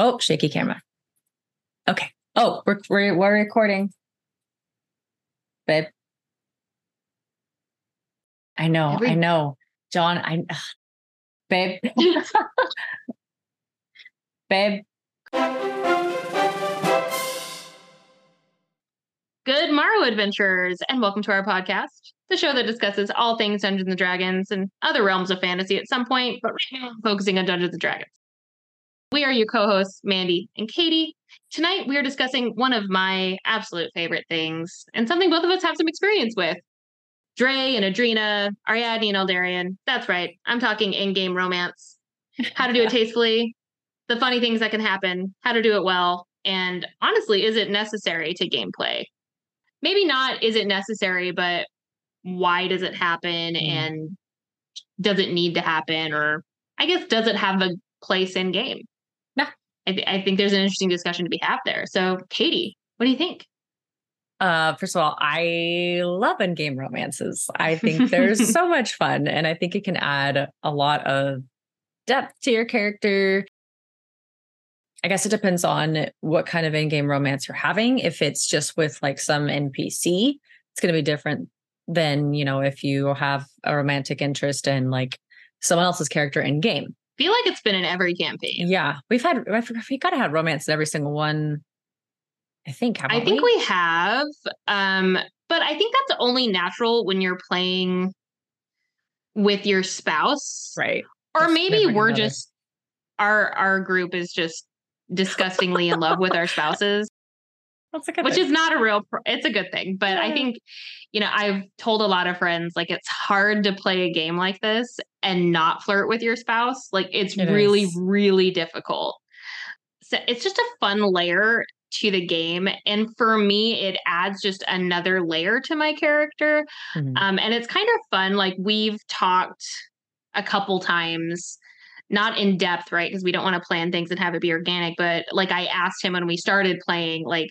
Oh, shaky camera. Okay. Oh, we're we're, we're recording. Babe. I know, Every- I know. John, I ugh. babe. babe. Good morrow, adventurers, and welcome to our podcast, the show that discusses all things Dungeons and Dragons and other realms of fantasy at some point, but right now focusing on Dungeons and Dragons. We are your co-hosts, Mandy and Katie. Tonight we are discussing one of my absolute favorite things, and something both of us have some experience with. Dre and Adrena, Ariadne and Eldarian. That's right. I'm talking in-game romance. How to do it tastefully, the funny things that can happen, how to do it well, and honestly, is it necessary to gameplay? maybe not is it necessary, but why does it happen Mm. and does it need to happen? Or I guess, does it have a place in game? I, th- I think there's an interesting discussion to be had there. So, Katie, what do you think? Uh, first of all, I love in-game romances. I think they're so much fun, and I think it can add a lot of depth to your character. I guess it depends on what kind of in-game romance you're having. If it's just with like some NPC, it's going to be different than you know if you have a romantic interest in like someone else's character in game. Feel like it's been in every campaign. Yeah, we've had we got to have romance in every single one. I think. I think we have. Um, but I think that's only natural when you're playing with your spouse. right. or maybe we're another. just our our group is just disgustingly in love with our spouses That's a good which thing. is not a real pro- it's a good thing but i think you know i've told a lot of friends like it's hard to play a game like this and not flirt with your spouse like it's It really is. really difficult so it's just a fun layer to the game and for me it adds just another layer to my character Mhm. um, and it's kind of fun. Like we've talked a couple times, not in depth, right? Because we don't want to plan things and have it be organic. But like I asked him when we started playing, like,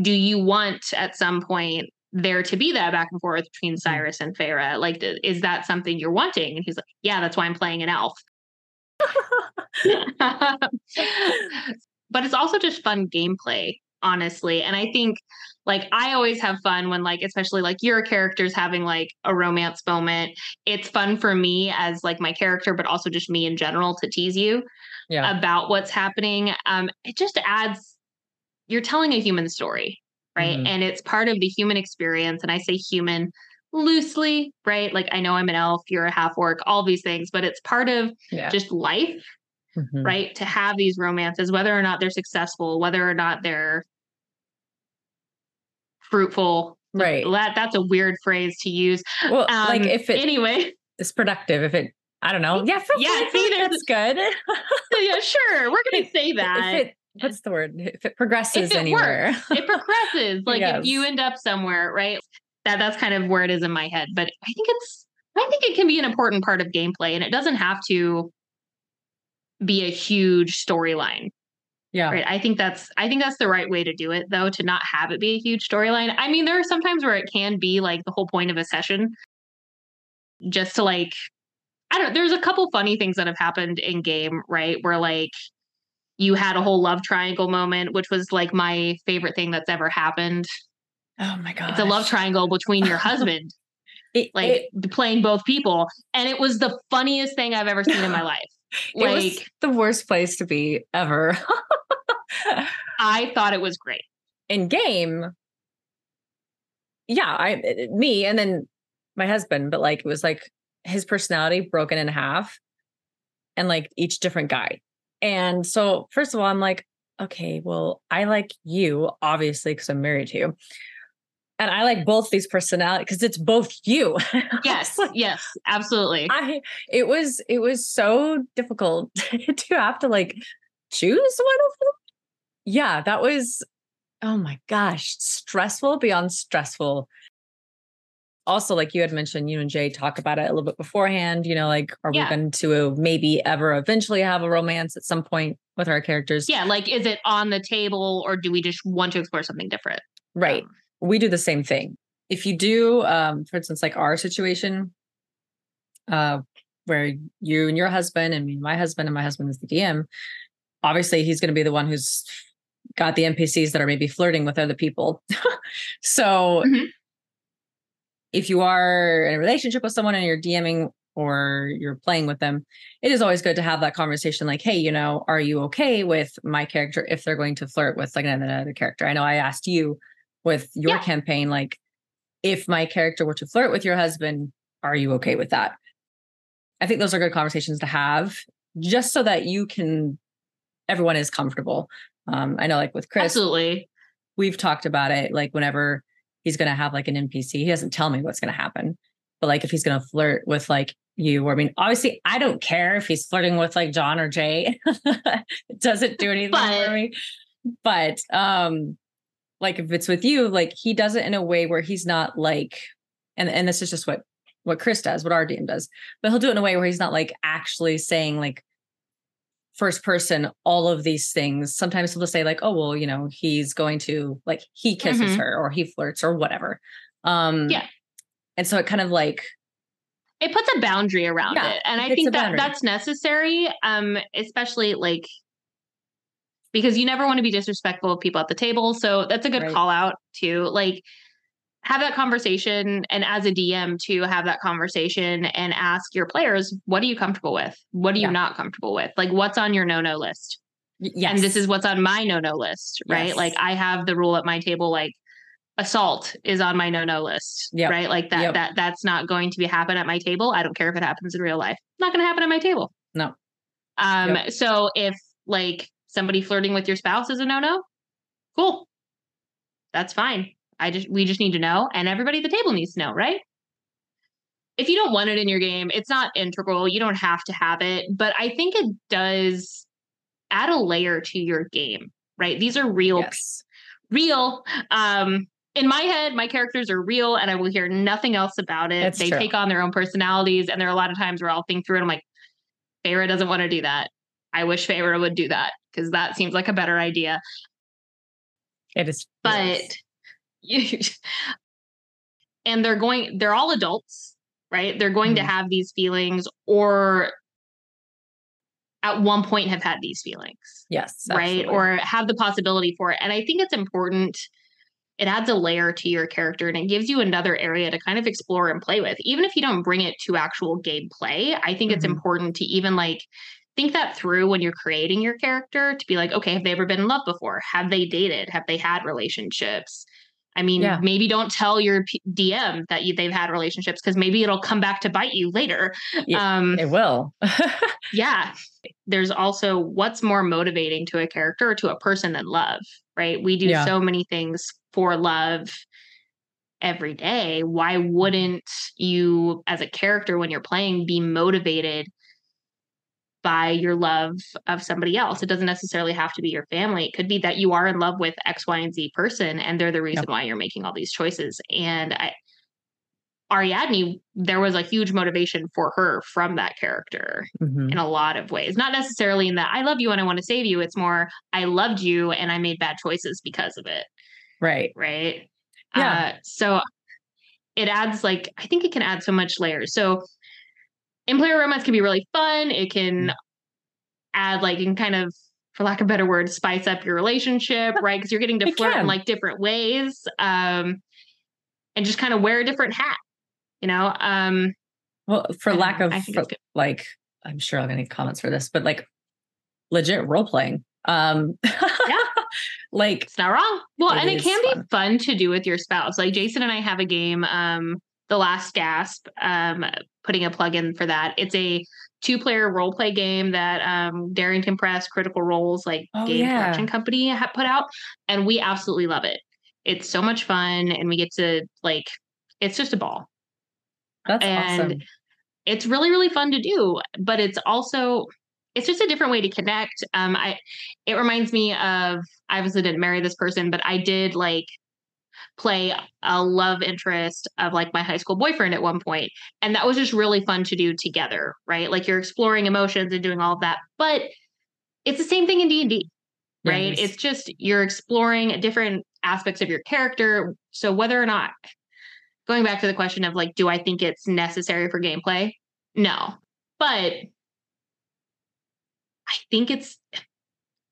do you want at some point there to be that back and forth between Cyrus and Farah? Like, is that something you're wanting? And he's like, yeah, that's why I'm playing an elf. but it's also just fun gameplay, honestly. And I think like I always have fun when like especially like your character's having like a romance moment. It's fun for me as like my character, but also just me in general to tease you yeah. about what's happening. Um, it just adds you're telling a human story, right? Mhm. And it's part of the human experience. And I say human loosely, right? Like I know I'm an elf, you're a half orc, all these things, but it's part of yeah. just life Mhm. right? To have these romances, whether or not they're successful, whether or not they're fruitful. Right. That that's a weird phrase to use. Well, Um, like if it anyway, it's productive, if it, I don't know. Yeah. Yeah, see, that's good. yeah, sure, we're gonna say that. If it, what's the word? If it progresses it anywhere. it progresses. Like if you end up somewhere, right? That that's kind of where it is in my head. But I think it's I think it can be an important part of gameplay, and it doesn't have to be a huge storyline. yeah. Right. I think that's I think that's the right way to do it though, to not have it be a huge storyline. I mean, there are sometimes where it can be like the whole point of a session. Just to like I don't know. there's a couple funny things that have happened in game, right? Where like you had a whole love triangle moment, which was like my favorite thing that's ever happened. Oh my god. It's a love triangle between your husband, It, like it, playing both people. And it was the funniest thing I've ever seen in my life. it was Like the worst place to be ever. I thought it was great. In game, yeah, I me and then my husband, but like it was like his personality broken in half and like each different guy. And so first of all, I'm like, okay, well, I like you, obviously, because I'm married to you. And I like both these personalities because it's both you. Yes, yes, absolutely. I it was it was so difficult to have to like choose one of them. Yeah, that was oh my gosh, stressful beyond stressful. Also, like you had mentioned, you and Jay talk about it a little bit beforehand. You know, like, are Yeah. we going to maybe ever eventually have a romance at some point with our characters? Yeah, like is it on the table or do we just want to explore something different? Right. Um, we do the same thing. If you do, um, for instance, like our situation, uh, where you and your husband and me and my husband and my husband is the DM, obviously he's going to be the one who's got the NPCs that are maybe flirting with other people. so Mhm. If you are in a relationship with someone and you're DMing or you're playing with them, it is always good to have that conversation like, hey, you know, are you okay with my character if they're going to flirt with like another character? I know I asked you with your Yeah. campaign, like, if my character were to flirt with your husband, are you okay with that? I think those are good conversations to have just so that you can, everyone is comfortable. Um, I know, like with Chris, Absolutely. we've talked about it. Like whenever he's going to have like an NPC, he doesn't tell me what's going to happen. But like if he's going to flirt with like you, or I mean, obviously, I don't care if he's flirting with like John or Jay. it doesn't do anything But- for me. But um, like if it's with you, like he does it in a way where he's not like, and and this is just what what Chris does, what our DM does, but he'll do it in a way where he's not like actually saying like first person all of these things. Sometimes he'll say like, oh well, you know, he's going to like he kisses Mhm. her or he flirts or whatever. Um Yeah. And so it kind of like it puts a boundary around Yeah, it and it i think that boundary. that's necessary um especially like because you never want to be disrespectful of people at the table so that's a good Right. call out too like have that conversation and as a dm to have that conversation and ask your players what are you comfortable with what are you Yeah. not comfortable with like what's on your no-no list yes. and this is what's on my no-no list right Yes. like i have the rule at my table like assault is on my no-no list Yep. right like that Yep. that that's not going to be happen at my table i don't care if it happens in real life not going to happen at my table No. um Yep. so if like somebody flirting with your spouse is a no-no cool that's fine i just we just need to know and everybody at the table needs to know right? If you don't want it in your game it's not integral you don't have to have it but i think it does add a layer to your game right? These are real yes. real um in my head my characters are real and i will hear nothing else about it. That's they true. take on their own personalities and there are a lot of times where i'll think through it i'm like Feyre doesn't want to do that. I wish Feyre would do that because that seems like a better idea. It is but you and they're going they're all adults right? They're going to Mhm. have these feelings or at one point have had these feelings yes. right? or have the possibility for it. And i think it's important it adds a layer to your character and it gives you another area to kind of explore and play with. Even if you don't bring it to actual gameplay i think it's Mhm. important to even like think that through when you're creating your character to be like okay have they ever been in love before? Have they dated? Have they had relationships i mean Yeah. maybe don't tell your P- dm that you, they've had relationships because maybe it'll come back to bite you later Yeah, um it will. yeah. There's also what's more motivating to a character or to a person than love, right? We do Yeah. so many things for love every day. Why wouldn't you, as a character, when you're playing, be motivated by your love of somebody else? It doesn't necessarily have to be your family. It could be that you are in love with X, Y, and Z person, and they're the reason why you're making all these choices. And I, Ariadne, there was a huge motivation for her from that character Mhm. in a lot of ways. Not necessarily in that I love you and I want to save you. It's more I loved you and I made bad choices because of it. Right. Right. Yeah. Uh, so it adds like I think it can add so much layers. So in player romance can be really fun. It can add like and kind of for lack of a better word, spice up your relationship, right? Because you're getting to It flirt in like different ways. Um and just kind of wear a different hat. You know, um, Well, for lack know. of for- like, I'm sure I'm gonna get comments for this, but like legit role playing. Um yeah. like It's not wrong. Well, It and it can fun. be fun to do with your spouse. Like Jason and I have a game, um, The Last Gasp, um, putting a plug in for that. It's a two player role play game that um, Darrington Press, Critical Role's, like Oh, game yeah. production company, ha- put out. And we absolutely love it. It's so much fun. And we get to, like, it's just a ball. that's and awesome. it's really really fun to do but it's also it's just a different way to connect um i it reminds me of i obviously didn't marry this person but i did like play a love interest of like my high school boyfriend at one point and that was just really fun to do together right? Like you're exploring emotions and doing all of that but it's the same thing in d&d right? is. it's just you're exploring different aspects of your character. So whether or not going back to the question of like do i think it's necessary for gameplay? No but i think it's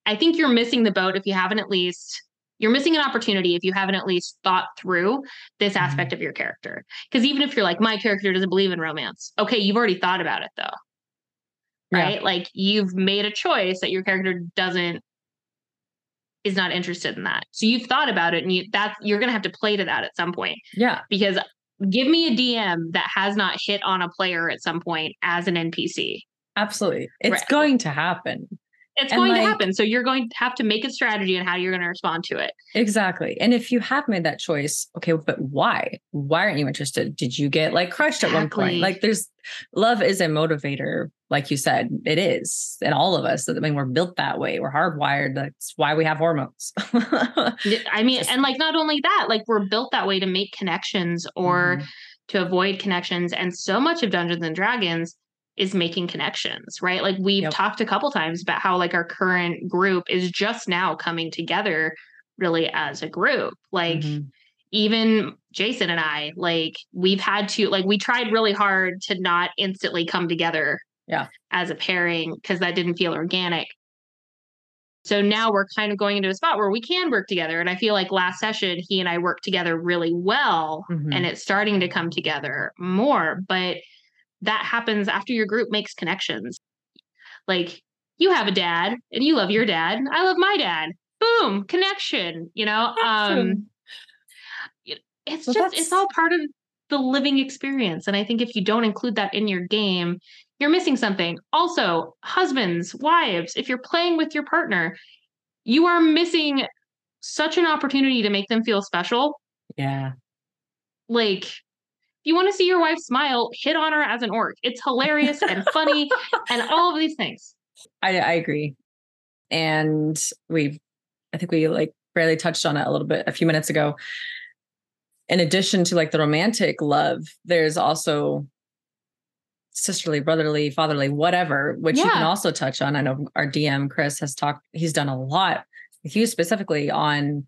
I think you're missing the boat if you haven't at least you're missing an opportunity if you haven't at least thought through this Mm-hmm. aspect of your character. Because even if you're like, my character doesn't believe in romance, okay, you've already thought about it though. Yeah. Right? Like you've made a choice that your character doesn't is not interested in that. So you've thought about it and you that's you're gonna have to play to that at some point. Yeah. Because give me a DM that has not hit on a player at some point as an NPC. Absolutely. It's Right. going to happen. It's And, going like- to happen. So you're going to have to make a strategy on how you're going to respond to it. Exactly. And if you have made that choice, okay, but why? Why aren't you interested? Did you get like crushed at one point? Like there's love is a motivator, like you said, it is. And all of us, I mean, we're built that way. We're hardwired. That's why we have hormones. I mean, and like not only that, like we're built that way to make connections or Mhm. to avoid connections. And so much of Dungeons and Dragons is making connections, right? Like we've Yep. talked a couple times about how like our current group is just now coming together really as a group. Like Mhm. even Jason and I, like we've had to like we tried really hard to not instantly come together Yeah. as a pairing because that didn't feel organic. So now we're kind of going into a spot where we can work together. And I feel like last session he and I worked together really well Mhm. and it's starting to come together more. But that happens after your group makes connections. Like you have a dad and you love your dad. I love my dad. Boom, connection, you know? Um it's Well, just that's- it's all part of the living experience and i think if you don't include that in your game you're missing something also husbands wives if you're playing with your partner you are missing such an opportunity to make them feel special yeah. like if you want to see your wife smile hit on her as an orc it's hilarious and funny and all of these things I, I agree. And we, I think we like barely touched on it a little bit a few minutes ago. In addition to like the romantic love, there's also sisterly, brotherly, fatherly, whatever, which you can also touch on. I know our DM Chris has talked, he's done a lot with you specifically on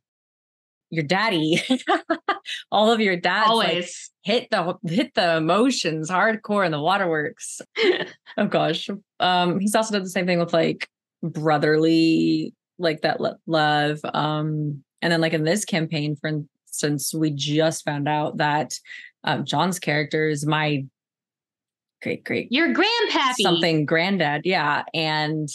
your daddy. All of your dads like, hit the hit the emotions hardcore in the waterworks. oh gosh. Um he's also done the same thing with like brotherly like that lo- love um and then like in this campaign for instance we just found out that um John's character is my great great your grandpappy something granddad yeah and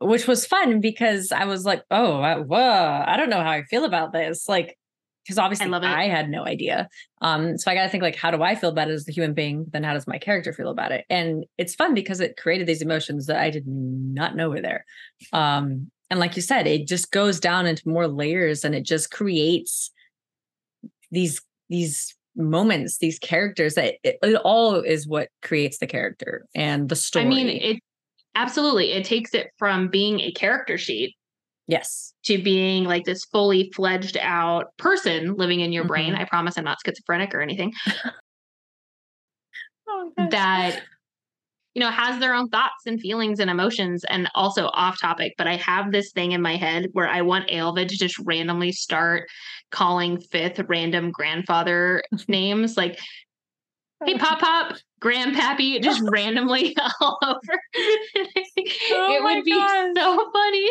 which was fun because i was like oh I, whoa i don't know how i feel about this like because obviously love. I had no idea. Um so i gotta think like how do i feel about it as a human being? Then how does my character feel about it? And it's fun because it created these emotions that i did not know were there. Um and like you said it just goes down into more layers and it just creates these these moments these characters that it, it all is what creates the character and the story i mean it absolutely it takes it from being a character sheet yes to being like this fully fledged out person living in your brain. Mhm. I promise I'm not schizophrenic or anything. oh, That you know has their own thoughts and feelings and emotions and also off topic but i have this thing in my head where i want aelva to just randomly start calling fifth random grandfather names like hey pop pop grandpappy just randomly all over it would be gosh. so funny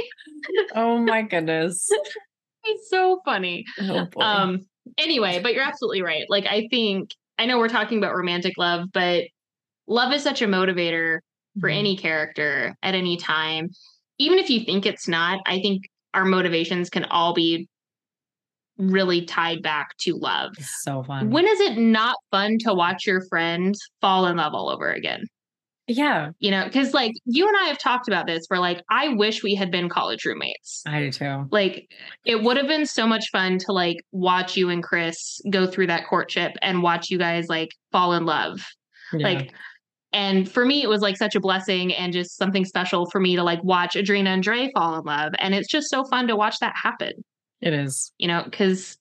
oh my goodness it's so funny oh. Um anyway, but you're absolutely right. Like I think I know we're talking about romantic love, but love is such a motivator for Mhm. any character at any time. Even if you think it's not, I think our motivations can all be really tied back to love. It's so fun When is it not fun to watch your friend fall in love all over again? yeah You know, because like you and I have talked about this where like I wish we had been college roommates. i do too like it would have been so much fun to like watch you and Chris go through that courtship and watch you guys like fall in love. Yeah. Like and for me it was like such a blessing and just something special for me to like watch Adrena and Dre fall in love and it's just so fun to watch that happen, it is you know, cuz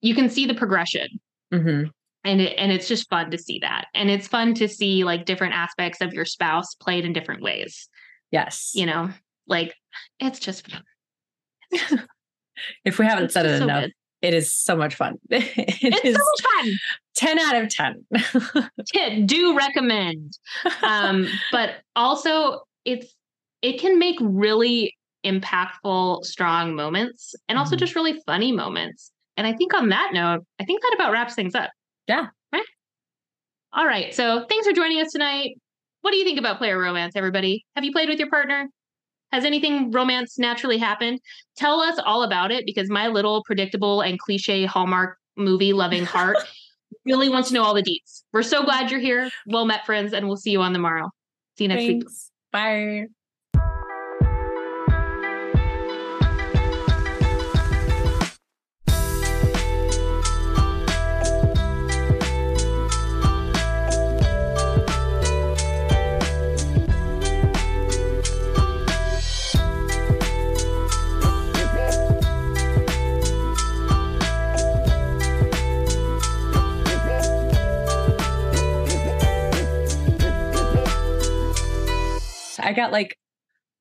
you can see the progression hmm and it, and it's just fun to see that. And it's fun to see like different aspects of your spouse played in different ways, yes you know. Like it's just fun. if we haven't It's said it so enough good. it is so much fun It It's is so much fun. 10 out of 10 T- do recommend um but also it's it can make really impactful, strong moments and also Mhm. just really funny moments. And I think on that note, I think that about wraps things up. Yeah. Right. All right. So thanks for joining us tonight. What do you think about player romance, everybody? Have you played with your partner? Has anything romance naturally happened? Tell us all about it because my little predictable and cliche Hallmark movie loving heart really wants to know all the deets. We're so glad you're here. Well met, friends, and we'll see you on the morrow. See you next week. Bye.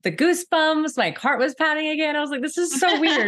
The goosebumps. My heart was pounding again. I was like, this is so weird.